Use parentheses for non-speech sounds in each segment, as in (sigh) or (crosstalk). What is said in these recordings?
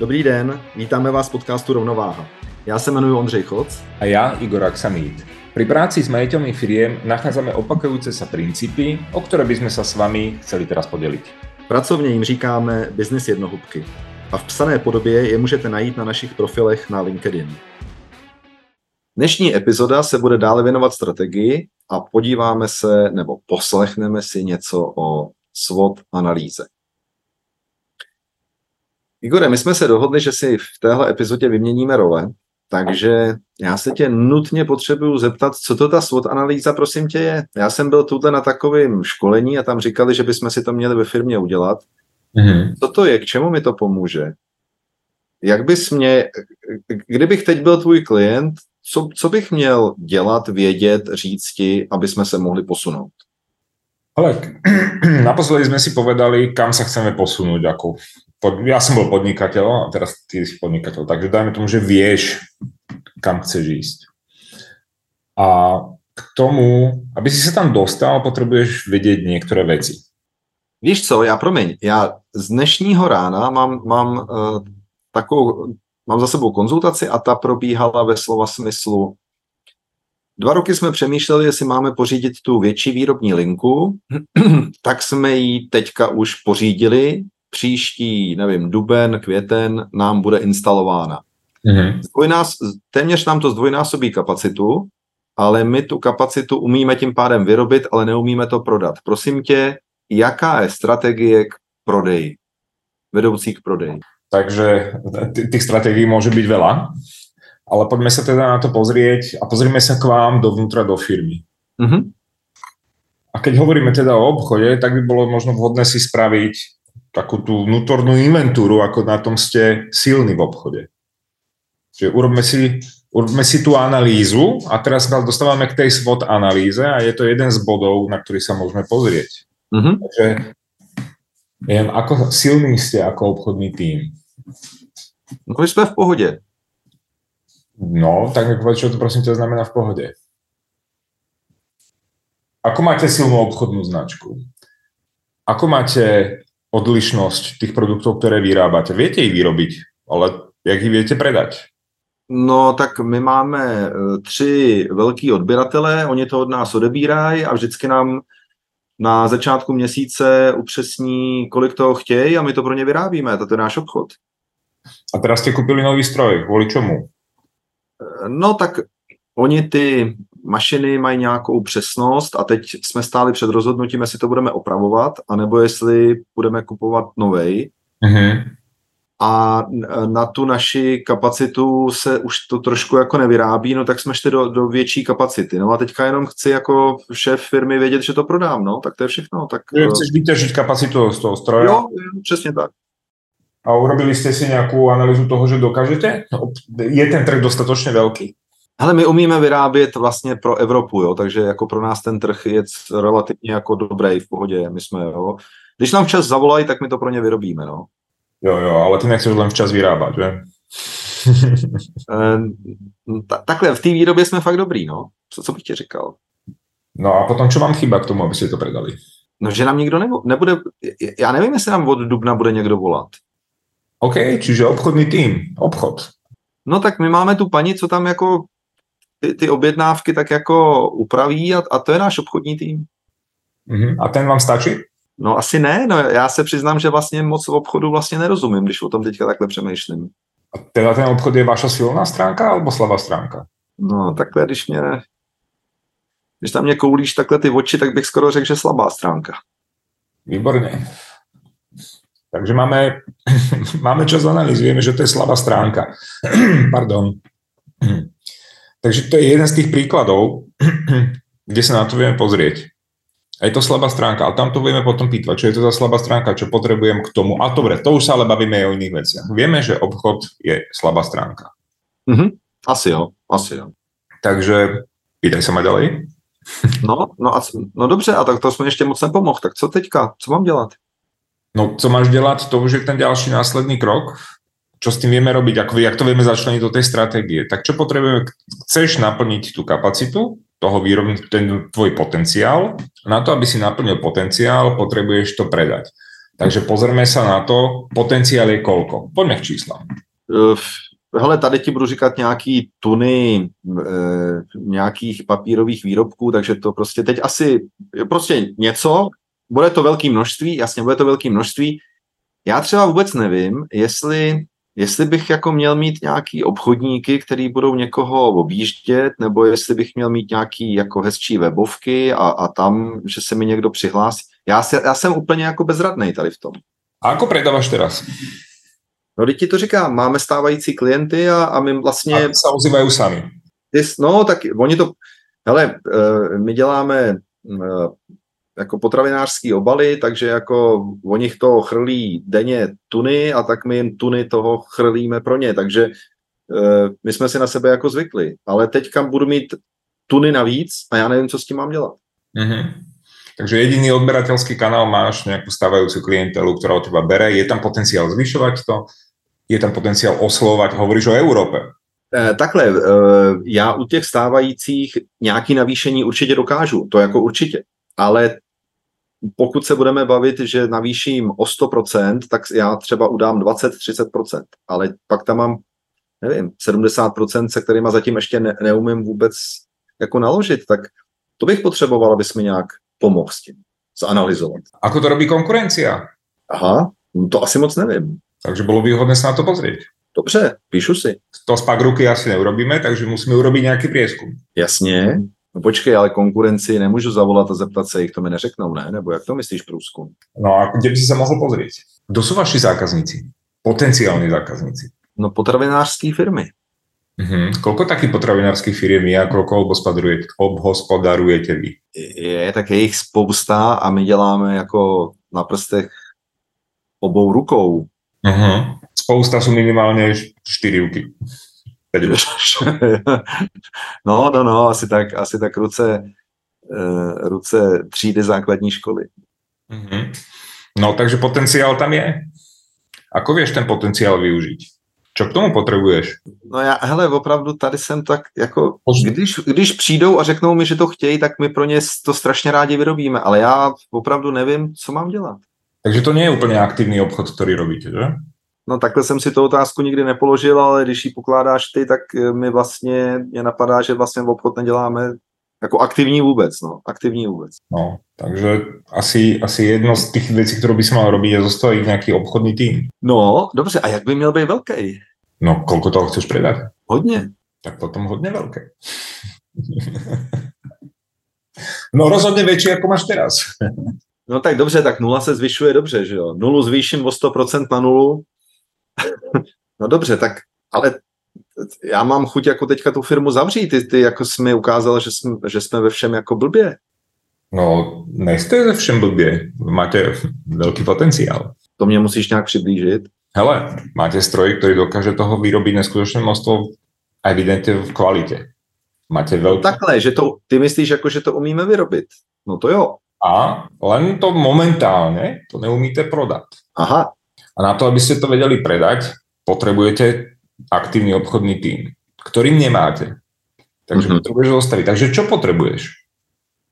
Dobrý den, vítáme vás v podcastu Rovnováha. Já se jmenuji Ondřej Choc. A já Igor Aksamít. Pri práci s majiteľmi firiem nachádzame opakujúce sa princípy, o ktoré by sme sa s vami chceli teraz podeliť. Pracovně jim říkáme business jednohubky. A v psané podobě je můžete najít na našich profilech na LinkedIn. Dnešní epizoda se bude dále věnovat strategii a podíváme se nebo poslechneme si něco o SWOT analýze. Igore, my jsme se dohodli, že si v téhle epizodě vyměníme role, takže já se tě nutně potřebuju zeptat, co to ta SWOT analýza, prosím tě, je. Já jsem byl tuhle na takovém školení a tam říkali, že bychom si to měli ve firmě udělat. Mm-hmm. Co to je, k čemu mi to pomůže? Jak bys mě, kdybych teď byl tvůj klient, co, co bych měl dělat, vědět, říct ti, aby jsme se mohli posunout? Ale (clears throat) naposledy sme si povedali, kam sa chceme posunúť. Ako pod, ja som bol podnikateľ a teraz ty si podnikateľ. Takže dajme tomu, že vieš, kam chceš ísť. A k tomu, aby si sa tam dostal, potrebuješ vedieť niektoré veci. Víš co, já promiň, já z dnešního rána mám, mám uh, takovou, mám za sebou konzultaci a ta probíhala ve slova smyslu Dva roky jsme přemýšleli, jestli máme pořídit tu větší výrobní linku, tak jsme ji teďka už pořídili. Příští, nevím, duben, květen nám bude instalována. Mm-hmm. Zdvojnás, téměř nám to zdvojnásobí kapacitu, ale my tu kapacitu umíme tím pádem vyrobit, ale neumíme to prodat. Prosím tě, jaká je strategie k prodeji? Vedoucí k prodeji. Takže těch strategií může být veľa ale poďme sa teda na to pozrieť a pozrieme sa k vám dovnútra do firmy. Mm-hmm. A keď hovoríme teda o obchode, tak by bolo možno vhodné si spraviť takú tú vnútornú inventúru, ako na tom ste silní v obchode. Čiže urobme si, urobme si tú analýzu a teraz sa dostávame k tej SWOT analýze a je to jeden z bodov, na ktorý sa môžeme pozrieť. Mm-hmm. Takže neviem, ako silní ste ako obchodný tým? No my sme v pohode. No, tak mi povedz, čo to prosím ťa znamená v pohode. Ako máte silnú obchodnú značku? Ako máte odlišnosť tých produktov, ktoré vyrábate? Viete ich vyrobiť, ale jak ich viete predať? No tak my máme e, tři velký odběratele, oni to od nás odebírají a vždycky nám na začátku měsíce upřesní, kolik toho chtějí a my to pro ně vyrábíme. To je náš obchod. A teraz ste kúpili nový stroj. Kvôli čomu? No tak oni ty mašiny mají nějakou přesnost a teď jsme stáli před rozhodnutím, jestli to budeme opravovat, anebo jestli budeme kupovat novej. Mm-hmm. A na tu naši kapacitu se už to trošku jako nevyrábí, no tak jsme šli do, do větší kapacity. No a teďka jenom chci jako šéf firmy vědět, že to prodám, no, tak to je všechno. Tak, chceš vytěžit kapacitu z toho stroje? Jo, přesně tak. A urobili ste si nejakú analýzu toho, že dokážete? No, je ten trh dostatočně velký? Ale my umíme vyrábět vlastně pro Evropu, jo, takže jako pro nás ten trh je relativně jako dobrý, v pohodě, my jsme, jo. Když nám včas zavolají, tak my to pro ně vyrobíme, no. Jo, jo, ale ty nechceš len včas vyrábat, že? (laughs) Ehm, takhle, v té výrobě jsme fakt dobrý, no. Co, co bych ti říkal? No a potom, čo vám chýba k tomu, aby si to predali? No, že nám nikdo nebude, já nevím, jestli nám od dubna bude někdo volat. OK, čiže obchodný tým, obchod. No tak my máme tu paní, co tam jako ty, ty objednávky tak jako upraví a, a to je náš obchodní tým. Uh-huh. A ten vám stačí? No asi ne, no já se přiznám, že vlastně moc v obchodu vlastně nerozumím, když o tom teďka takhle přemýšlím. A teda ten obchod je vaša silná stránka alebo slabá stránka? No takhle, když mě když tam mě koulíš takhle ty oči, tak bych skoro řekl, že slabá stránka. Výborně. Takže máme, (laughs) máme čas analýzy, vieme, že to je slabá stránka. (clears throat) Pardon. Takže to je jeden z tých príkladov, kde sa na to vieme pozrieť. A je to slabá stránka, ale tam to vieme potom pýtať, čo je to za slabá stránka, čo potrebujem k tomu. A dobre, to už sa ale bavíme aj o iných veciach. Vieme, že obchod je slabá stránka. Mm-hmm. Asi jo, asi jo. Takže pýtaj sa ma ďalej. No, no, a, no dobře, a tak to jsme ještě moc nepomohl. Tak co teďka? Co mám dělat? No, co máš dělat, to už je ten ďalší následný krok. Čo s tým vieme robiť, ako, jak to vieme začleniť do tej stratégie. Tak čo potrebujeme? Chceš naplniť tú kapacitu, toho výrobníka, ten tvoj potenciál. Na to, aby si naplnil potenciál, potrebuješ to predať. Takže pozrme se na to, potenciál je kolko. Pojďme k číslám. Hele, tady ti budu říkat nějaký tuny e, nějakých papírových výrobků, takže to prostě teď asi prostě něco, bude to velké množství, jasně, bude to velké množství. Já třeba vůbec nevím, jestli, jestli bych jako měl mít nějaký obchodníky, který budou někoho objíždět, nebo jestli bych měl mít nějaký jako hezčí webovky a, a tam, že se mi někdo přihlásí. Já, se, já jsem úplně jako bezradný tady v tom. A jako predáváš teraz? No, teď ti to říkám, máme stávající klienty a, a my vlastně... A se ozývají sami. No, tak oni to... Hele, eh, my děláme eh, jako potravinářský obaly, takže jako o nich to chrlí denně tuny a tak my jim tuny toho chrlíme pro ně, takže uh, my jsme si na sebe jako zvykli, ale teďka budu mít tuny navíc a já nevím, co s tím mám dělat. Mm-hmm. Takže jediný odberateľský kanál máš nejakú stávajúcu klientelu, ktorá od teba bere. Je tam potenciál zvyšovať to? Je tam potenciál oslovať? Hovoríš o Európe. Eh, takhle, eh, já u těch stávajících nějaký navýšení určitě dokážu, to jako určitě, ale pokud se budeme bavit, že navýším o 100%, tak já třeba udám 20-30%, ale pak tam mám, nevím, 70%, se kterými zatím ještě ne, neumím vůbec jako naložit, tak to bych potřeboval, abys mi nějak pomohl s tím, zanalizovat. Ako to robí konkurencia? Aha, no to asi moc nevím. Takže bylo výhodné se na to pozrieť. Dobře, píšu si. To z pak ruky asi neurobíme, takže musíme urobiť nějaký prieskum. Jasně, No počkej, ale konkurenci nemůžu zavolat a zeptat se jich, to mi neřeknou, ne? Nebo jak to myslíš průzkum? No a kde by si se mohl pozrieť? Kdo jsou vaši zákazníci? Potenciální zákazníci? No potravinářské firmy. Mm-hmm. Koľko takých potravinárských firm je a koľko obhospodarujete vy? Je, tak je jich spousta a my děláme jako na prstech obou rukou. Uh-huh. Spousta jsou minimálně čtyři ruky. (laughs) no, no, no, asi tak, asi tak ruce, uh, ruce třídy základní školy. Mm-hmm. No, takže potenciál tam je. Ako vieš ten potenciál využiť? Čo k tomu potřebuješ? No já, hele, opravdu tady jsem tak, jako, když, když přijdou a řeknou mi, že to chtějí, tak my pro ně to strašně rádi vyrobíme, ale já opravdu nevím, co mám dělat. Takže to je úplně aktivní obchod, který robíte, že? No takhle jsem si tu otázku nikdy nepoložil, ale když ji pokládáš ty, tak eh, mi vlastně mě napadá, že vlastně v obchod neděláme jako aktivní vůbec, no, aktivní vůbec. No, takže asi, asi jedno z těch věcí, kterou by se mal robiť, je zostavit nějaký obchodní tým. No, dobře, a jak by měl být velký? No, kolko toho chceš předat? Hodně. Tak potom hodně velký. (laughs) no rozhodně větší, jako máš teraz. no tak dobře, tak nula se zvyšuje dobře, že jo. Nulu zvýším o 100% na nulu, no dobře, tak ale já mám chuť jako teďka tu firmu zavřít. Ty, ty jako jsi mi ukázal, že jsme, že jsme ve všem jako blbě. No, nejste ve všem blbě. Máte velký potenciál. To mě musíš nějak přiblížit. Hele, máte stroj, který dokáže toho vyrobit neskutečné množstvo a evidentně v kvalitě. Máte velký... No takhle, že to, ty myslíš jako, že to umíme vyrobit. No to jo. A len to momentálně to neumíte prodat. Aha. A na to, aby ste to vedeli predať, potrebujete aktívny obchodný tým, ktorým nemáte. Takže mm-hmm. potrebuješ zostaviť. Takže čo potrebuješ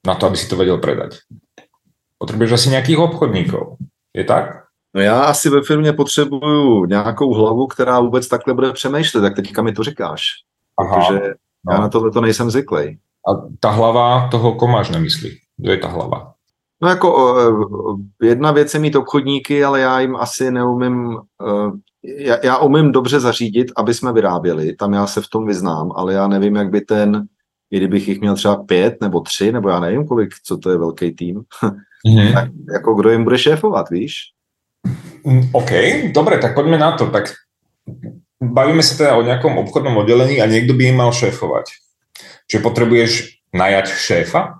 na to, aby si to vedel predať? Potřebuješ asi nějakých obchodníků. Je tak? No já asi ve firmě potřebuju nějakou hlavu, která vůbec takhle bude přemýšlet, tak teďka mi to říkáš. Aha, protože no. já na tohle to nejsem zvyklý. A ta hlava toho komáš nemyslí? Kdo je ta hlava? No jako jedna věc je mít obchodníky, ale já jim asi neumím, já, já umím dobře zařídit, aby jsme vyráběli, tam já se v tom vyznám, ale já nevím, jak by ten, i kdybych jich měl třeba pět nebo tři, nebo já nevím kolik, co to je velký tým, mm-hmm. tak jako kdo jim bude šéfovat, víš? Mm, OK, dobre, tak pojďme na to. Tak bavíme se teda o nějakom obchodnom oddělení a někdo by jim mal šéfovat. Čiže potřebuješ najať šéfa,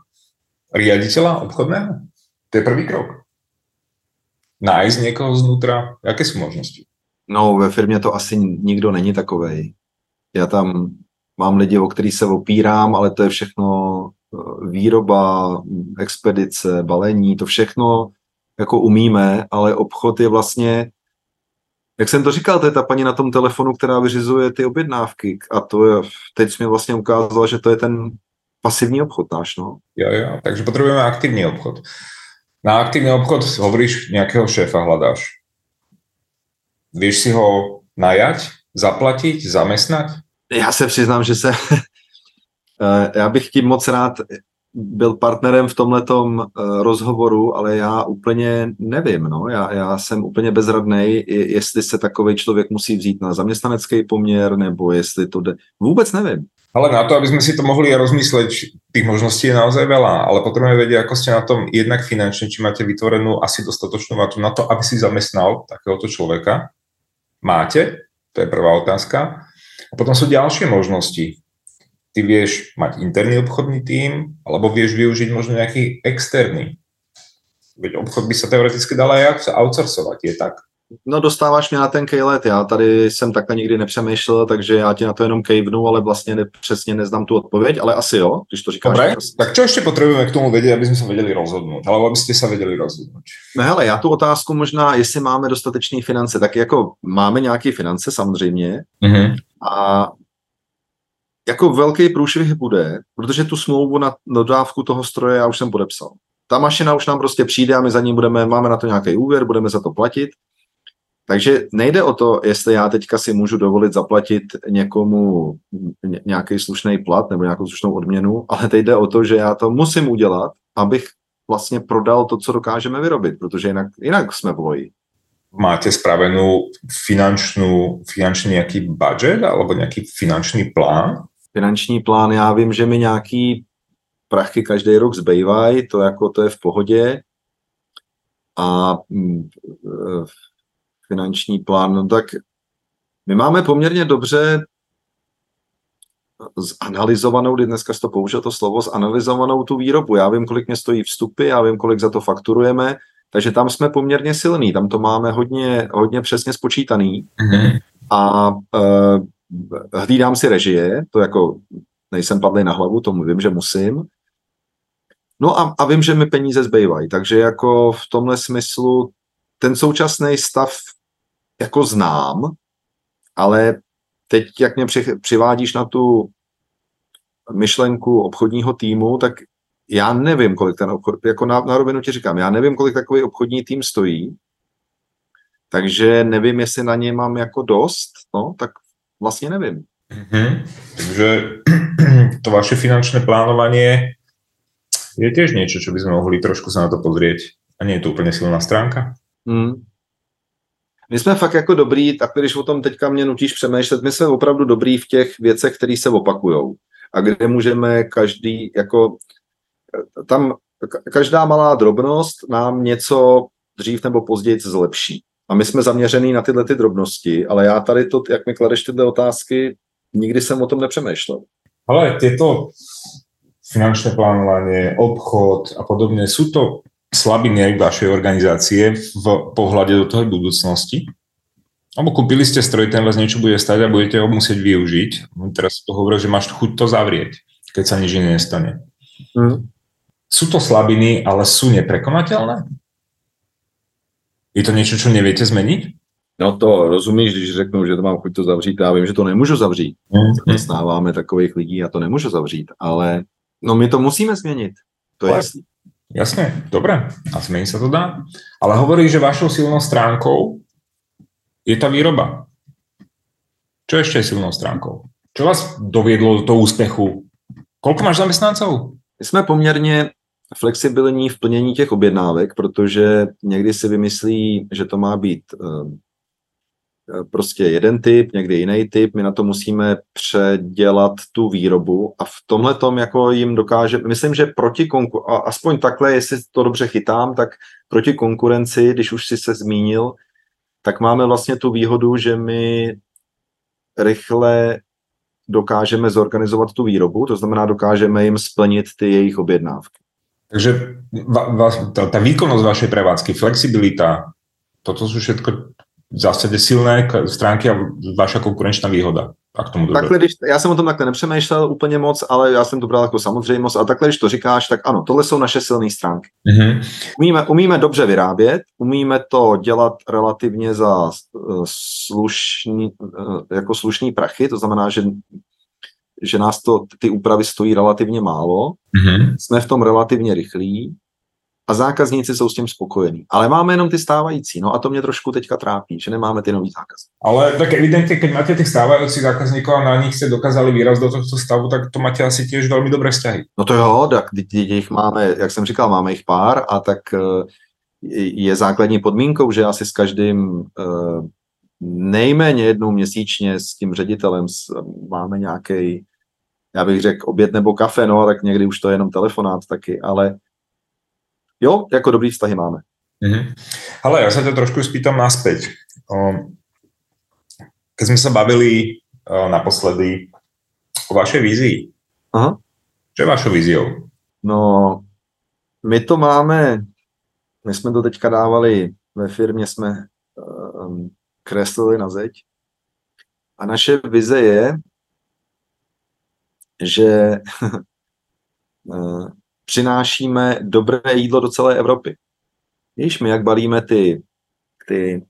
riaditeľa obchodného? To je prvý krok. Nájsť někoho znútra, jaké jsou možnosti? No, ve firmě to asi nikdo není takovej. Já tam mám lidi, o který se opírám, ale to je všechno eh, výroba, expedice, balení, to všechno jako umíme, ale obchod je vlastně, jak jsem to říkal, to je ta paní na tom telefonu, která vyřizuje ty objednávky a to je, teď jsi mi vlastně ukázala, že to je ten pasivní obchod náš, no. Jo, jo, takže potřebujeme aktivní obchod. Na aktívny obchod hovoríš, nejakého šéfa hľadáš. Vieš si ho najať, zaplatiť, zamestnať? Já se přiznám, že se (laughs) eh, já bych tím moc rád byl partnerem v tomhletom eh, rozhovoru, ale já úplně nevím. No. Já, já jsem úplně bezradný, jestli se takový člověk musí vzít na zaměstnanecký poměr, nebo jestli to jde. Vůbec nevím. Ale na to, aby sme si to mohli rozmysleť, tých možností je naozaj veľa, ale potrebujeme vedieť, ako ste na tom jednak finančne, či máte vytvorenú asi dostatočnú matu na to, aby si zamestnal takéhoto človeka. Máte? To je prvá otázka. A potom sú ďalšie možnosti. Ty vieš mať interný obchodný tím, alebo vieš využiť možno nejaký externý. Veď obchod by sa teoreticky dal aj outsourcovať, je tak? No dostáváš mě na ten kejlet, já tady jsem takhle nikdy nepřemýšlel, takže já ti na to jenom kejvnu, ale vlastně ne, přesně neznám tu odpověď, ale asi jo, když to říkáš. Dobre, tak čo ještě potřebujeme k tomu vědět, aby jsme se věděli rozhodnout, alebo aby ste se věděli rozhodnout? No hele, já tu otázku možná, jestli máme dostatečné finance, tak jako máme nějaké finance samozřejmě mm-hmm. a jako velký průšvih bude, protože tu smlouvu na dodávku toho stroje já už jsem podepsal. Ta mašina už nám prostě přijde a my za ní budeme, máme na to nějaký úvěr, budeme za to platit takže nejde o to, jestli já teďka si můžu dovolit zaplatit někomu nějaký slušný plat nebo nějakou slušnou odměnu, ale teď jde o to, že já to musím udělat, abych vlastně prodal to, co dokážeme vyrobit, protože jinak, jinak jsme v boji. Máte spravenou finančnou, finančný nějaký budget alebo nějaký finanční plán? Finanční plán, já vím, že mi nějaký prachy každý rok zbývají, to jako to je v pohodě. A mm, finanční plán, no tak my máme poměrně dobře zanalizovanou, kdy dneska to použil to slovo, zanalizovanou tu výrobu. Já vím, kolik mě stojí vstupy, já vím, kolik za to fakturujeme, takže tam jsme poměrně silní, tam to máme hodně, hodně přesně spočítaný. Mm-hmm. A uh, hlídám si režie, to jako nejsem padlý na hlavu, tomu vím, že musím. No a, a vím, že mi peníze zbývají, takže jako v tomhle smyslu ten současný stav jako znám, ale teď, jak mě přivádíš na tu myšlenku obchodního týmu, tak já nevím, kolik ten obchod, jako na, na rovinu ti říkám, já nevím, kolik takový obchodní tým stojí, takže nevím, jestli na ně mám jako dost, no, tak vlastně nevím. Mm-hmm. Takže (clears throat) to vaše finančné plánování je tiež niečo, čo by sme mohli trošku sa na to pozrieť. A nie je to úplne silná stránka? Mm. My jsme fakt jako dobrý, tak když o tom teďka mě nutíš přemýšlet, my jsme opravdu dobrý v těch věcech, které se opakujou a kde můžeme každý, jako tam každá malá drobnost nám něco dřív nebo později zlepší. A my jsme zaměřený na tyhle ty drobnosti, ale já tady to, jak mi kladeš tyhle otázky, nikdy jsem o tom nepřemýšlel. Ale tyto finančné plánování, obchod a podobně, jsou to slabiny aj vašej organizácie v pohľade do toho budúcnosti? Alebo kúpili ste stroj, ten vás niečo bude stať a budete ho musieť využiť. No, teraz to hovorí, že máš chuť to zavrieť, keď sa nič iné nestane. Mm. Sú to slabiny, ale sú neprekonateľné? Je to niečo, čo neviete zmeniť? No to rozumíš, když řeknu, že to mám chuť to zavřít, já vím, že to nemůžu zavřít. Mm. Stáváme takových lidí a to nemůžu zavřít, ale no my to musíme změnit. To je jasný. Jasne, dobre, a zmení sa to dá. Ale hovorí, že vašou silnou stránkou je ta výroba. Čo ešte je silnou stránkou? Čo vás doviedlo do toho úspechu? Koľko máš zaměstnanců? Jsme poměrně flexibilní v plnění těch objednávek, protože někdy si vymyslí, že to má být ehm, Eh, prostě jeden typ, někdy jiný typ, my na to musíme předělat tu výrobu a v tomhle tom jako jim dokáže, myslím, že proti konku, aspoň takhle, jestli to dobře chytám, tak proti konkurenci, když už si se zmínil, tak máme vlastně tu výhodu, že my rychle dokážeme zorganizovat tu výrobu, to znamená, dokážeme jim splnit ty jejich objednávky. Takže ta, ta výkonnosť vašej prevádzky, flexibilita, toto sú všetko v zásade silné stránky a vaša konkurenčná výhoda. Tak tomu takhle, když, já jsem o tom takhle nepřemýšlel úplně moc, ale já jsem to bral jako samozřejmost. A takhle, když to říkáš, tak ano, tohle jsou naše silné stránky. Mm-hmm. Umíme, umíme dobře vyrábět, umíme to dělat relativně za eh, slušný, eh, jako slušný prachy, to znamená, že že nás to, ty úpravy stojí relativně málo. Mm-hmm. Jsme v tom relativně rychlí a zákazníci jsou s tím spokojení. Ale máme jenom ty stávající, no a to mě trošku teďka trápí, že nemáme ty nový zákazníky. Ale tak evidentně, když máte těch stávajících zákazníků a na nich se dokázali výraz do tohto stavu, tak to máte asi těž velmi dobré vztahy. No to jo, tak jich máme, jak jsem říkal, máme jich pár a tak eh, je základní podmínkou, že asi s každým eh, nejméně jednou měsíčně s tím ředitelem máme nějaký, já bych řekl, oběd nebo kafe, no tak někdy už to je jenom telefonát taky, ale jo, jako dobrý vztahy máme. Mm-hmm. Ale já se to trošku spýtam naspäť. Keď jsme se bavili naposledy o vašej vízii, Aha. čo je vašou víziou? No, my to máme, my jsme to teďka dávali ve firmě, jsme um, kreslili na zeď. A naše vize je, že (laughs) přinášíme dobré jídlo do celé Evropy. Víš, my jak balíme ty, ty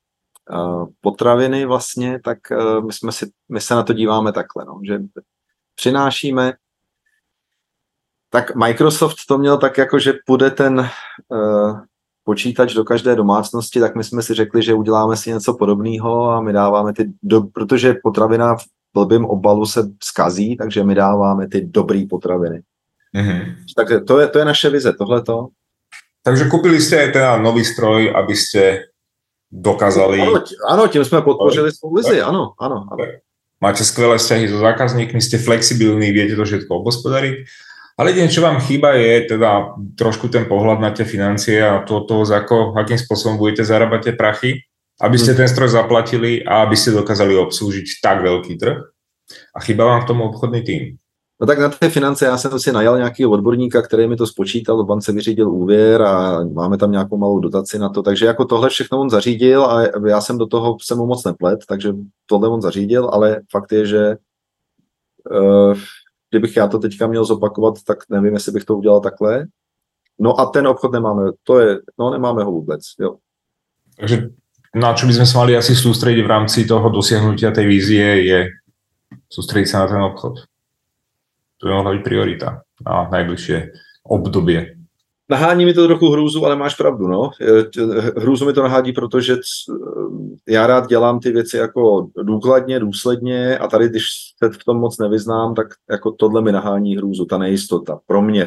uh, potraviny vlastně, tak uh, my, jsme si, my se na to díváme takhle, no, že přinášíme tak Microsoft to měl tak jako, že půjde ten uh, počítač do každé domácnosti, tak my jsme si řekli, že uděláme si něco podobného a my dáváme ty, do, protože potravina v blbým obalu se skazí, takže my dáváme ty dobré potraviny. Mm-hmm. Takže to je, to je naše vize, tohleto. Takže koupili jste teda nový stroj, abyste dokázali... Ano, ano tím jsme podpořili svou vizi, ano, ano, ano. Máte skvělé vzťahy so zákazníkmi, jste flexibilní, vědět to všetko obospodariť. Ale jediné, čo vám chýba, je teda trošku ten pohľad na tie financie a to, to ako, akým spôsobom budete zarábať tie prachy, aby ste hmm. ten stroj zaplatili a aby ste dokázali obslužiť tak veľký trh. A chýba vám k tomu obchodný tým. No tak na ty finance já jsem si najal nějakého odborníka, který mi to spočítal, v bance vyřídil úvěr a máme tam nějakou malou dotaci na to, takže jako tohle všechno on zařídil a já jsem do toho se mu moc neplet, takže tohle on zařídil, ale fakt je, že uh, kdybych já to teďka měl zopakovat, tak nevím, jestli bych to udělal takhle. No a ten obchod nemáme, to je, no nemáme ho vůbec, jo. Takže na čo by sme mali asi sústrediť v rámci toho dosiahnutia tej vízie je sústrediť sa na ten obchod. To by mohla byť priorita na najbližšie obdobie. Nahání mi to trochu hrůzu, ale máš pravdu, no. Hrůzu mi to nahádí, protože já rád dělám ty věci jako důkladně, důsledně a tady, když se v tom moc nevyznám, tak jako tohle mi nahání hrůzu, ta nejistota. Pro mě,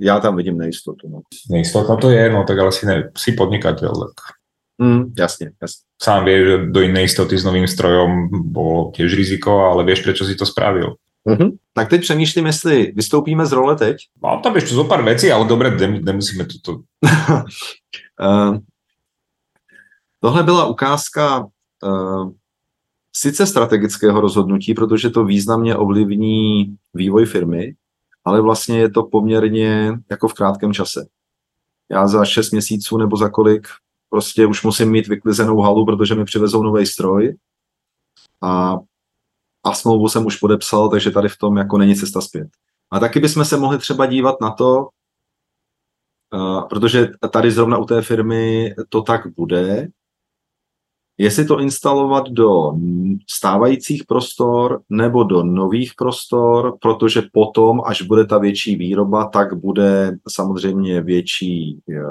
já tam vidím nejistotu. No. Nejistota to je, no tak ale si, ne, si podnikatel, tak Mm, jasně, jasně. Sám vieš, že do jiné jistoty s novým strojom bylo těž riziko, ale víš, proč si to spravil. Mm-hmm. Tak teď přemýšlím, jestli vystoupíme z role teď. Mám tam ještě zo pár věcí, ale dobré, nemusíme to. uh, (laughs) tohle byla ukázka uh, sice strategického rozhodnutí, protože to významně ovlivní vývoj firmy, ale vlastně je to poměrně jako v krátkém čase. Já za šest měsíců nebo za kolik prostě už musím mít vyklizenou halu, protože mi přivezou nový stroj a a smlouvu jsem už podepsal, takže tady v tom jako není cesta zpět. A taky bychom se mohli třeba dívat na to, uh, protože tady zrovna u té firmy to tak bude, jestli to instalovat do stávajících prostor nebo do nových prostor, protože potom, až bude ta větší výroba, tak bude samozřejmě větší eh,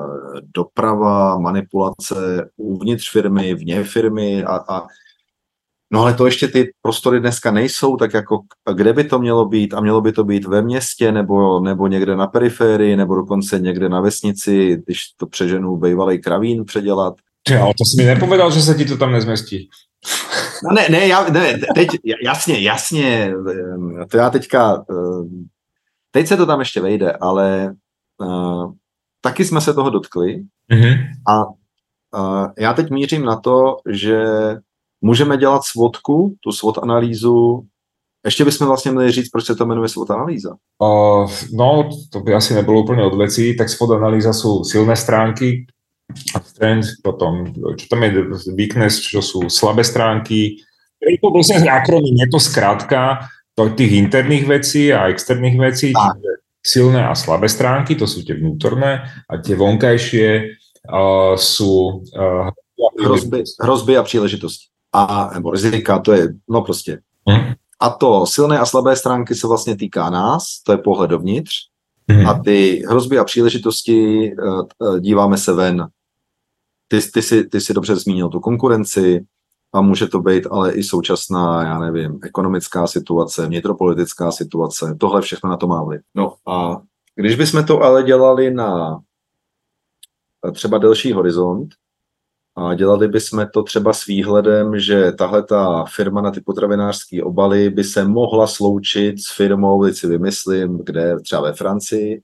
doprava, manipulace uvnitř firmy, vně firmy a, a No ale to ještě ty prostory dneska nejsou, tak jako kde by to mělo být? A mělo by to být ve městě nebo, nebo někde na periferii nebo dokonce někde na vesnici, když to přeženu bývalý kravín předělat. Ale to jsi mi nepovedal, že se ti to tam nezmestí. No ne, ne, já, ne, teď, jasně, jasně, to já teďka, teď se to tam ještě vejde, ale uh, taky jsme se toho dotkli mm-hmm. a uh, já teď mířím na to, že Můžeme dělat svodku, tu SWOT analýzu. Ještě bychom vlastně měli říct, proč se to jmenuje SWOT analýza. Uh, no, to by asi nebylo úplně od věcí, tak SWOT analýza jsou silné stránky, strength, potom, čo tam je weakness, čo sú slabé stránky. Je to vlastne akronym, je to zkrátka tých interných vecí a externých vecí, čiže silné a slabé stránky, to sú tie vnútorné, a tie vonkajšie uh, sú uh, hrozby, hrozby a příležitosti a, nebo rizika, to je, no prostě. Hmm. A to silné a slabé stránky se vlastně týká nás, to je pohled dovnitř. Mm. A ty hrozby a příležitosti, uh, díváme se ven. Ty, ty, si, ty si dobře zmínil tu konkurenci, a může to být ale i současná, já nevím, ekonomická situace, vnitropolitická situace, tohle všechno na to má vliv. No a když bychom to ale dělali na třeba delší horizont, a dělali bychom to třeba s výhledem, že tahle ta firma na ty potravinářské obaly by se mohla sloučit s firmou, teď si vymyslím, kde třeba ve Francii,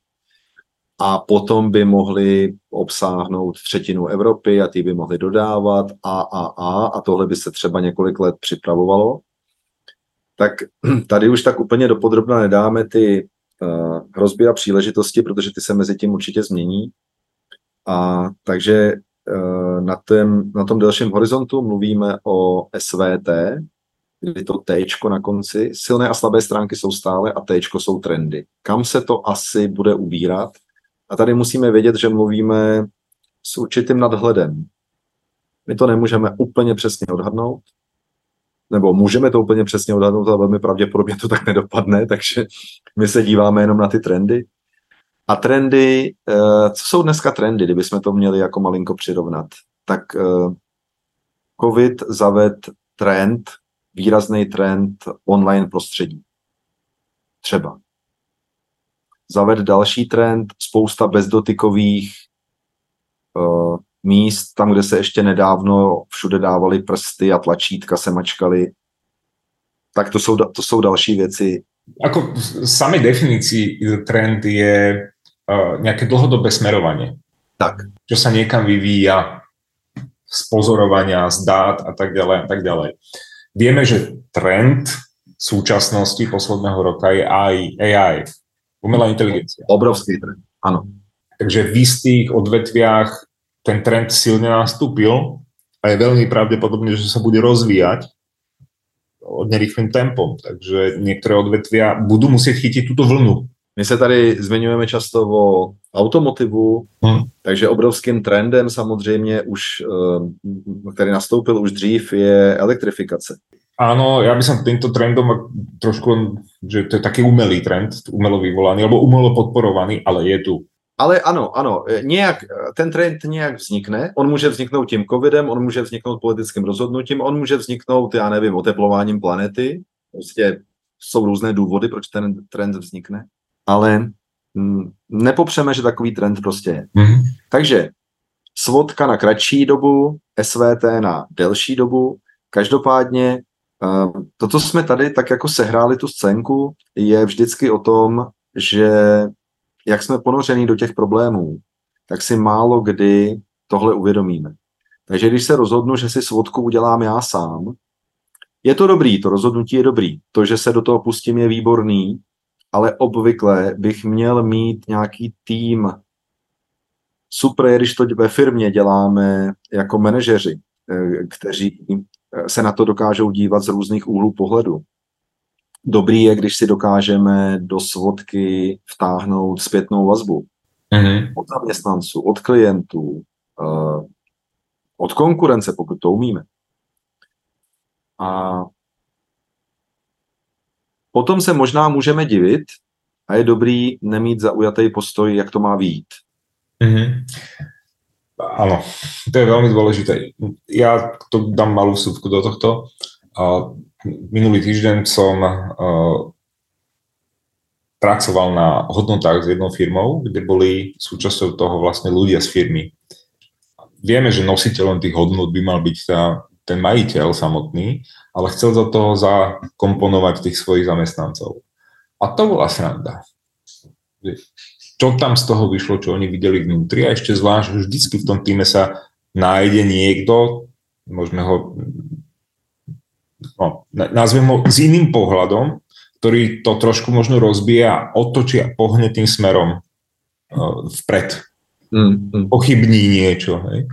a potom by mohli obsáhnout třetinu Evropy a ty by mohli dodávat a, a, a, a tohle by se třeba několik let připravovalo. Tak (clears throat) tady už tak úplně dopodrobna nedáme ty uh, hrozby a příležitosti, protože ty se mezi tím určitě změní. A takže uh, na, tém, na tom delším horizontu mluvíme o SVT, kdy to T na konci, silné a slabé stránky jsou stále a T jsou trendy. Kam se to asi bude ubírat? A tady musíme vědět, že mluvíme s určitým nadhledem. My to nemůžeme úplně přesně odhadnout, nebo můžeme to úplně přesně odhadnout, ale velmi pravděpodobně to tak nedopadne, takže my se díváme jenom na ty trendy. A trendy, eh, co jsou dneska trendy, kdybychom to měli jako malinko přirovnat, tak eh, COVID zaved trend, výrazný trend online prostředí. Třeba zaved další trend, spousta bezdotykových uh, míst, tam, kde se ještě nedávno všude dávali prsty a tlačítka se mačkali. Tak to jsou, to jsou další věci. Ako sami definícii trend je uh, nejaké dlhodobé smerovanie. Tak. Čo sa niekam vyvíja z pozorovania, z dát a tak ďalej a tak ďalej. Vieme, že trend v súčasnosti posledného roka je aj AI, Umelá inteligencia. Obrovský trend, ano. Takže v istých odvetviach ten trend silne nastúpil a je veľmi pravdepodobné, že sa bude rozvíjať nerýchlým tempom. Takže některé odvetvia budou muset chytit tuto vlnu. My se tady zmiňujeme často o automotivu, hmm. takže obrovským trendem samozřejmě už, eh, který nastoupil už dřív, je elektrifikace. Áno, ja by som týmto trendom trošku, že to je taký umelý trend, umelo vyvolaný, alebo umelo podporovaný, ale je tu. Ale ano, ano, nějak, ten trend nějak vznikne, on může vzniknout tím covidem, on může vzniknout politickým rozhodnutím, on může vzniknout, já nevím, oteplováním planety, prostě jsou různé důvody, proč ten trend vznikne, ale mm, nepopřeme, že takový trend prostě je. Mm-hmm. Takže svodka na kratší dobu, SVT na delší dobu, každopádně Ehm, to, co jsme tady tak jako sehráli tu scénku, je vždycky o tom, že jak jsme ponoření do těch problémů, tak si málo kdy tohle uvědomíme. Takže když se rozhodnu, že si svodku udělám já sám, je to dobrý, to rozhodnutí je dobrý. To, že se do toho pustím, je výborný, ale obvykle bych měl mít nějaký tým. Super je, když to ve firmě děláme jako manažeři, eh, kteří se na to dokážou dívat z různých úhlů pohledu. Dobrý je, když si dokážeme do svodky vtáhnout zpětnou vazbu. Mm-hmm. Od zaměstnanců, od klientů, uh, od konkurence, pokud to umíme. A potom se možná můžeme divit a je dobrý nemít zaujatý postoj, jak to má výjít. Mm-hmm. Áno, to je veľmi dôležité. Ja to dám malú súvku do tohto. Minulý týždeň som pracoval na hodnotách s jednou firmou, kde boli súčasťou toho vlastne ľudia z firmy. Vieme, že nositeľom tých hodnot by mal byť tá, ten majiteľ samotný, ale chcel do toho zakomponovať tých svojich zamestnancov. A to bola sranda čo tam z toho vyšlo, čo oni videli vnútri a ešte zvlášť, že vždycky v tom týme sa nájde niekto, môžeme ho no, nazvem ho s iným pohľadom, ktorý to trošku možno rozbije a otočí a pohne tým smerom uh, vpred. Mm, mm. Pochybní niečo. Hej?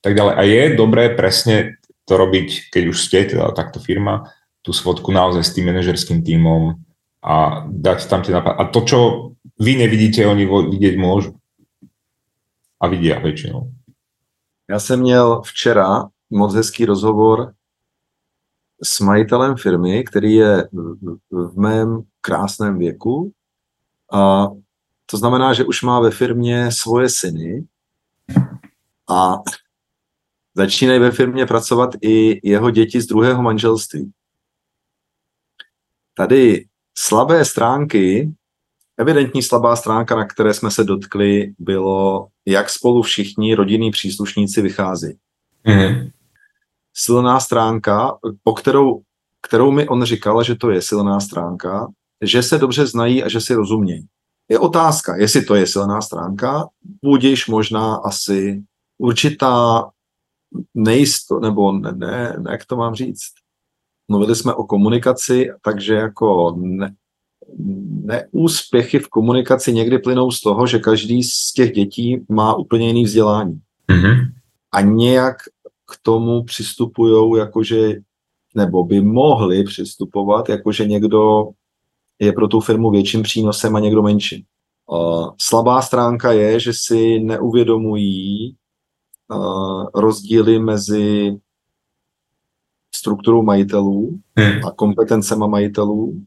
Tak ďalej. A je dobré presne to robiť, keď už ste, teda takto firma, tú svodku naozaj s tým manažerským týmom a dať tam tie nápady. A to, čo vy nevidíte, oni vidět můžu. A vidí většinou. Já jsem měl včera moc hezký rozhovor s majitelem firmy, který je v mém krásném věku a To znamená, že už má ve firmě svoje syny a začínají ve firmě pracovat i jeho děti z druhého manželství. Tady slabé stránky, evidentní slabá stránka, na které jsme se dotkli, bylo, jak spolu všichni rodinní příslušníci vychází. Mm-hmm. Silná stránka, po kterou, kterou mi on říkal, že to je silná stránka, že se dobře znají a že si rozumějí. Je otázka, jestli to je silná stránka, budiš možná asi určitá nejisto, nebo ne, ne, jak to mám říct. Mluvili jsme o komunikaci, takže jako ne, neúspěchy v komunikaci někdy plynou z toho, že každý z těch dětí má úplně jiný vzdělání. Mm-hmm. A nějak k tomu přistupují, jakože, nebo by mohli přistupovat, jakože někdo je pro tu firmu větším přínosem a někdo menším. Uh, slabá stránka je, že si neuvědomují rozdíly mezi strukturou majitelů hmm. a kompetencema majitelů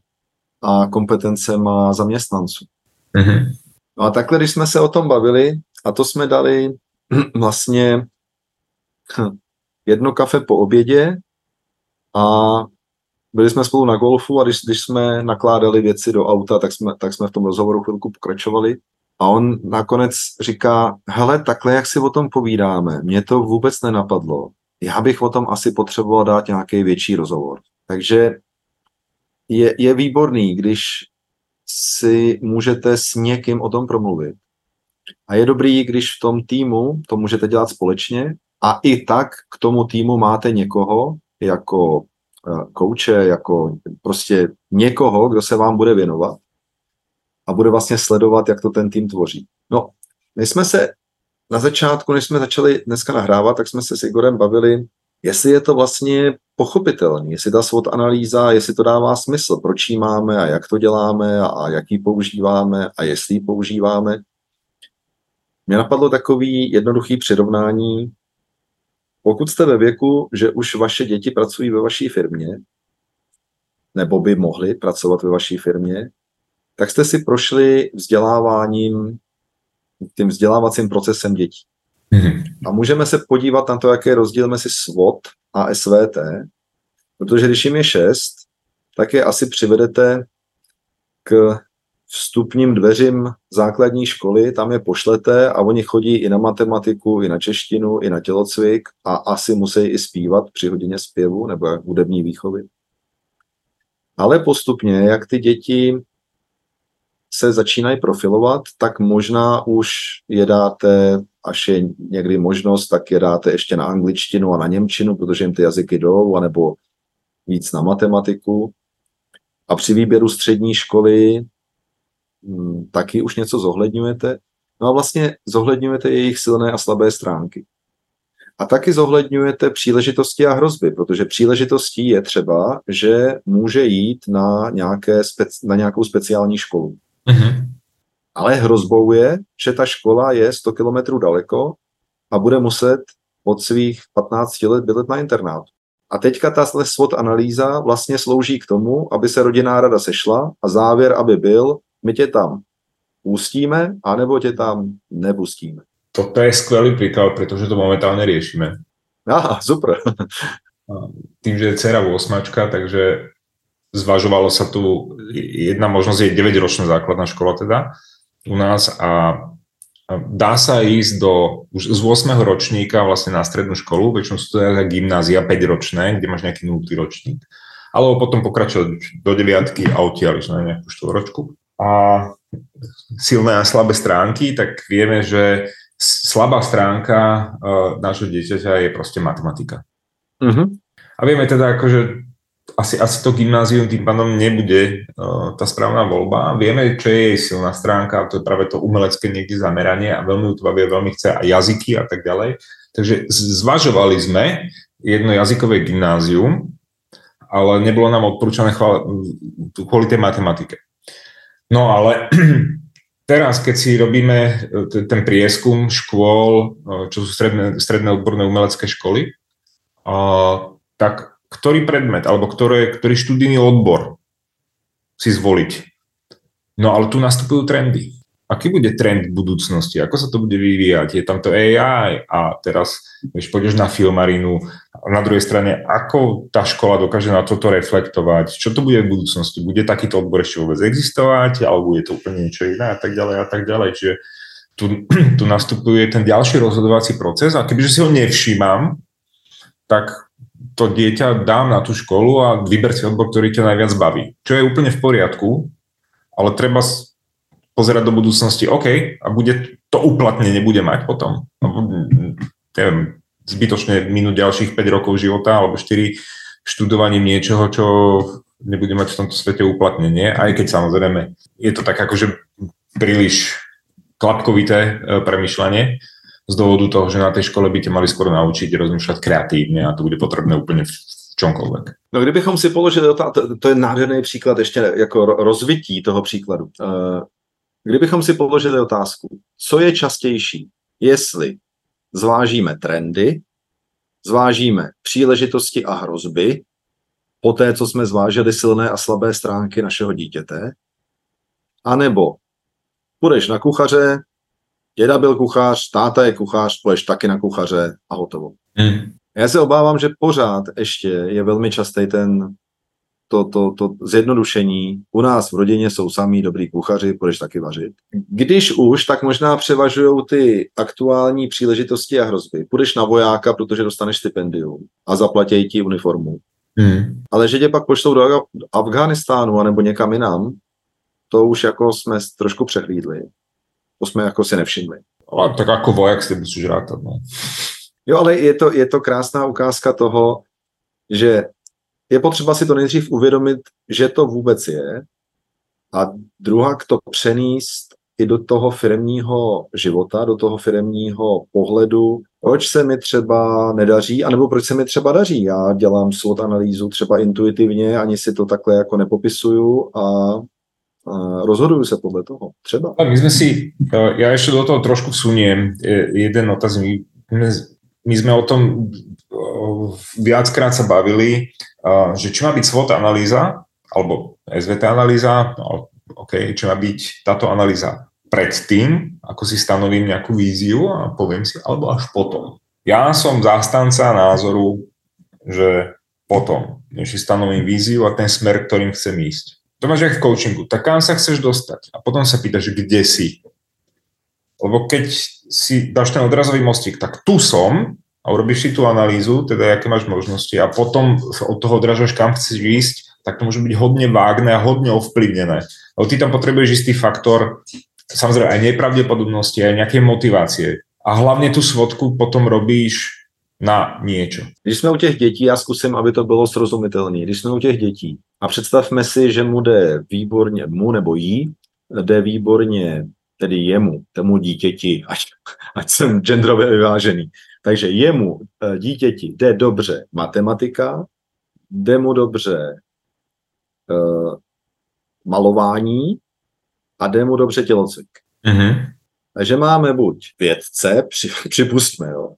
a kompetencema zaměstnanců. Hmm. No a takhle, když jsme se o tom bavili, a to jsme dali (clears throat) vlastně jedno kafe po obědě a byli jsme spolu na golfu a když, když jsme nakládali věci do auta, tak jsme, tak jsme v tom rozhovoru chvilku pokračovali. A on nakonec říká, hele, takhle, jak si o tom povídáme, mě to vůbec nenapadlo. Já bych o tom asi potřeboval dát nějaký větší rozhovor. Takže je, je výborný, když si můžete s někým o tom promluvit. A je dobrý, když v tom týmu to můžete dělat společně a i tak k tomu týmu máte někoho jako Eh, kouče, jako prostě někoho, kdo se vám bude věnovat a bude vlastně sledovat, jak to ten tým tvoří. No, my jsme se na začátku, než jsme začali dneska nahrávat, tak jsme se s Igorem bavili, jestli je to vlastně pochopitelné, jestli ta SWOT analýza, jestli to dává smysl, proč ji máme a jak to děláme a jak ji používáme a jestli ji používáme. Mě napadlo takový jednoduchý přirovnání, pokud jste ve věku, že už vaše děti pracují ve vaší firmě, nebo by mohly pracovat ve vaší firmě, tak jste si prošli vzděláváním, tím vzdělávacím procesem dětí. Mm-hmm. A můžeme se podívat na to, jaký je rozdíl mezi SWOT a SVT, protože když jim je šest, tak je asi přivedete k vstupním dveřím základní školy, tam je pošlete a oni chodí i na matematiku, i na češtinu, i na tělocvik a asi musí i zpívat při hodině zpěvu nebo hudební výchovy. Ale postupně, jak ty děti se začínají profilovat, tak možná už je dáte, až je někdy možnost, tak je dáte ještě na angličtinu a na němčinu, protože jim ty jazyky jdou, anebo víc na matematiku. A při výběru střední školy Hmm, taky už něco zohledňujete. No a vlastně zohledňujete jejich silné a slabé stránky. A taky zohledňujete příležitosti a hrozby, protože příležitostí je třeba, že může jít na, nějaké na nějakou speciální školu. Mm-hmm. Ale hrozbou je, že ta škola je 100 kilometrů daleko a bude muset od svých 15 let bydlet na internátu. A teďka ta SWOT analýza vlastně slouží k tomu, aby se rodinná rada sešla a závěr, aby byl, my tě tam pustíme, anebo tě tam nepustíme. Toto je skvělý príklad, pretože to momentálne riešime. Aha, super. Tým, že je dcera 8, takže zvažovalo sa tu, jedna možnosť je 9-ročná základná škola teda u nás a dá sa ísť do, už z 8. ročníka vlastne na strednú školu, väčšinou sú to teda gymnázia 5-ročné, kde máš nejaký 0. ročník, alebo potom pokračovať do 9 a odtiaľ na nejakú štvoročku a silné a slabé stránky, tak vieme, že slabá stránka uh, nášho dieťaťa je proste matematika. Uh-huh. A vieme teda akože asi, asi to gymnázium tým pádom nebude uh, tá správna voľba. Vieme, čo je jej silná stránka, a to je práve to umelecké niekde zameranie a veľmi ju to baví, veľmi chce a jazyky a tak ďalej. Takže zvažovali sme jedno jazykové gymnázium, ale nebolo nám odporúčané kvôli tej matematike. No ale (clears throat) teraz, keď si robíme e, ten prieskum škôl, e, čo sú stredné, stredné odborné umelecké školy, tak ktorý predmet alebo ktoré, ktorý študijný odbor si zvoliť. No ale tu nastupujú trendy. aký bude trend v budúcnosti, ako sa to bude vyvíjať, je tam to AI a teraz, když pôjdeš na filmarinu, na druhej strane, ako tá škola dokáže na toto reflektovať, čo to bude v budúcnosti, bude takýto odbor ešte vôbec existovať, alebo je to úplne niečo iné a tak ďalej a tak ďalej, čiže tu, (clears throat) tu nastupuje ten ďalší rozhodovací proces a kebyže si ho nevšímam, tak to dieťa dám na tú školu a vyber si odbor, ktorý ťa najviac baví. Čo je úplne v poriadku, ale treba pozerať do budúcnosti, OK, a bude to uplatnenie bude mať potom. Neviem, zbytočne minúť ďalších 5 rokov života alebo 4 študovaním niečoho, čo nebude mať v tomto svete uplatnenie, aj keď samozrejme je to tak akože príliš klapkovité e, premyšľanie z dôvodu toho, že na tej škole by ťa mali skoro naučiť rozmýšľať kreatívne a to bude potrebné úplně v čomkoľvek. No kdybychom si položili otázku, to, to je nádherný příklad ještě jako rozvití toho příkladu. E, Kdybychom si položili otázku, co je častější, jestli zvážíme trendy, zvážíme příležitosti a hrozby, po té, co jsme zvážili silné a slabé stránky našeho dítěte, anebo půjdeš na kuchaře, děda byl kuchař, táta je kuchař, půjdeš taky na kuchaře a hotovo. Hmm. Já se obávám, že pořád ještě je velmi častý ten to, to, to zjednodušení. U nás v rodině jsou samý dobrý kuchaři, budeš taky vařit. Když už, tak možná převažují ty aktuální příležitosti a hrozby. Půjdeš na vojáka, protože dostaneš stipendium a zaplatí ti uniformu. Hmm. Ale že tě pak pošlou do Afghánistánu anebo někam jinam, to už jako jsme trošku přehlídli. To jsme jako si nevšimli. Ale tak jako voják si musíš rátat. No. Jo, ale je to, je to krásná ukázka toho, že je potřeba si to nejdřív uvědomit, že to vůbec je a druhá to přenést i do toho firmního života, do toho firmního pohledu, proč se mi třeba nedaří, anebo proč se mi třeba daří. Já dělám SWOT analýzu třeba intuitivně, ani si to takhle jako nepopisuju a, a rozhoduju se podle toho. Třeba. My jsme si, já ještě do toho trošku vsuniem jeden otazník. My jsme o tom viackrát sa bavili, že či má byť SWOT analýza, alebo SVT analýza, no, OK, či má byť táto analýza predtým, ako si stanovím nejakú víziu a poviem si, alebo až potom. Ja som zástanca názoru, že potom, než si stanovím víziu a ten smer, ktorým chcem ísť. To máš aj v coachingu. Tak kam sa chceš dostať? A potom sa pýtaš, kde si. Lebo keď si dáš ten odrazový mostík, tak tu som, a urobíš si tú analýzu, teda aké máš možnosti a potom od toho odražuješ, kam chceš ísť, tak to môže byť hodne vágne a hodne ovplyvnené. Lebo ty tam potrebuješ istý faktor, samozrejme aj nepravdepodobnosti, aj nejaké motivácie. A hlavne tú svodku potom robíš na niečo. Když jsme u těch dětí, já zkusím, aby to bylo srozumitelné. Když jsme u těch dětí a představme si, že mu jde výborně, mu nebo jí, jde výborně, tedy jemu, tomu dítěti, ať, ať jsem genderově vyvážený, takže jemu, e, dítěti, jde dobře matematika, jde mu dobře uh, malování a jde mu dobře tělocvik. Mm-hmm. Takže máme buď vědce, při, (laughs) připustme, jo,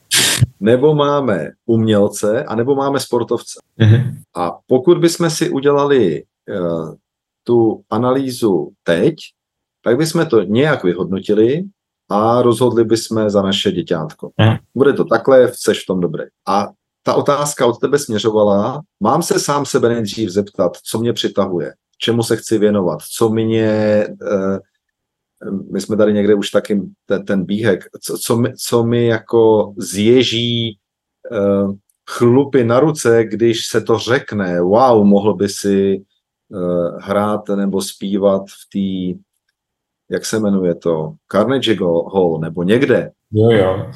nebo máme umělce, anebo máme sportovce. Mm-hmm. A pokud bychom si udělali uh, tu analýzu teď, tak bychom to nějak vyhodnotili a rozhodli bychom za naše děťátko. Hmm. Bude to takhle, chceš v tom dobré. A ta otázka od tebe směřovala, mám se sám sebe nejdřív zeptat, co mě přitahuje, čemu se chci věnovat, co mě, eh, my jsme tady někde už taky ten, ten bíhek, co, co, mi, co mi jako zježí eh, chlupy na ruce, když se to řekne, wow, mohl by si eh, hrát nebo zpívat v té jak se jmenuje to, Carnegie Hall nebo někde. Jo, jo.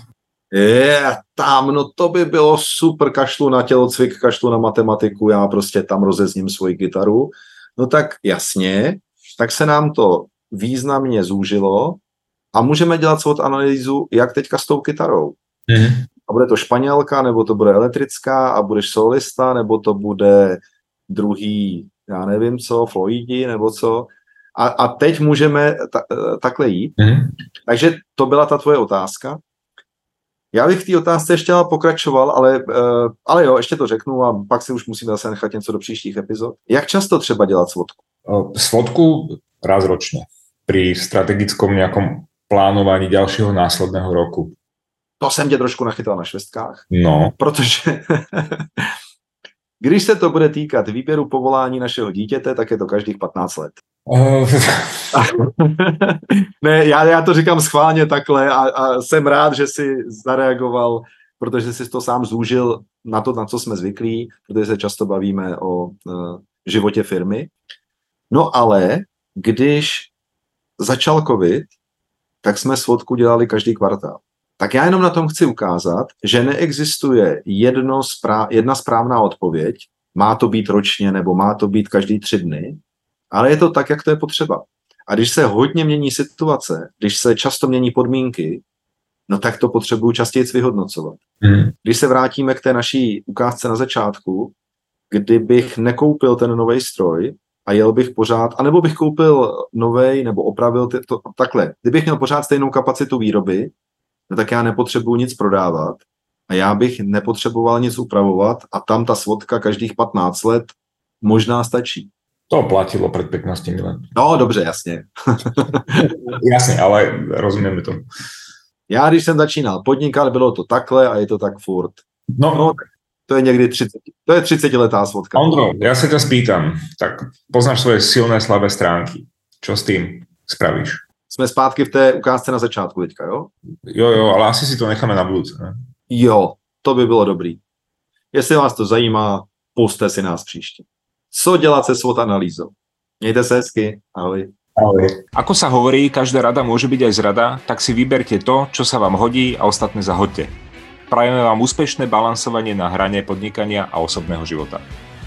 Je, tam, no to by bylo super, kašlu na tělocvik, kašlu na matematiku, já prostě tam rozezním svoji kytaru. No tak jasně, tak se nám to významně zúžilo a můžeme dělat svou analýzu, jak teďka s tou kytarou. Mm. A bude to španělka, nebo to bude elektrická a budeš solista, nebo to bude druhý, já nevím co, Floydi, nebo co a, a teď můžeme ta, eh, takhle jít. Mm. Takže to byla ta tvoje otázka. Já bych v té otázce ještě pokračoval, ale, uh, ale jo, ještě to řeknu a pak si už musíme zase nechat něco do příštích epizod. Jak často třeba dělat svodku? Svodku raz ročně. pri strategickom nejakom plánovaní ďalšieho následného roku? To jsem tě trošku nachytal na švestkách. No. Protože když se to bude týkat výběru povolání našeho dítěte, tak je to každých 15 let. Uh. ne, já, já to říkám schválně takhle a, a jsem rád, že jsi zareagoval, protože jsi to sám zúžil na to, na co jsme zvyklí, protože se často bavíme o uh, životě firmy. No ale když začal covid, tak jsme svodku dělali každý kvartál. Tak já jenom na tom chci ukázat, že neexistuje jedno správ, jedna správná odpověď, má to být ročně nebo má to být každý tři dny, ale je to tak, jak to je potřeba. A když se hodně mění situace, když se často mění podmínky, no tak to potřebuju častěji vyhodnocovat. Hmm. Když se vrátíme k té naší ukázce na začátku, kdybych nekoupil ten nový stroj a jel bych pořád, anebo bych koupil nový nebo opravil ty, to, takhle. Kdybych měl pořád stejnou kapacitu výroby, no tak já nepotřebuji nic prodávat a já bych nepotřeboval nic upravovat a tam ta svodka každých 15 let možná stačí. To platilo před 15 let. No, dobře, jasně. (laughs) jasně, ale rozumíme to. Já, když jsem začínal podnikat, bylo to takhle a je to tak furt. No, no to je někdy 30, to je 30 letá svodka. Ondro, já se tě spýtam, tak poznáš svoje silné, slabé stránky. Čo s tím spravíš? Jsme zpátky v té ukázce na začátku teďka, jo? Jo, jo, ale asi si to necháme na budouce. Ne? Jo, to by bylo dobrý. Jestli vás to zajímá, puste si nás příště. Co dělat se SWOT analýzou? Mějte se hezky. Ahoj. Ahoj. Ako sa hovorí, každá rada môže byť aj zrada, tak si vyberte to, čo sa vám hodí a ostatné zahoďte. Prajeme vám úspešné balansovanie na hrane podnikania a osobného života.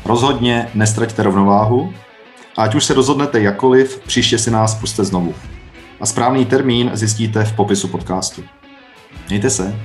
Rozhodně nestraťte rovnováhu a ať už se rozhodnete jakoliv, příště si nás puste znovu. A správný termín zjistíte v popisu podcastu. Mějte se.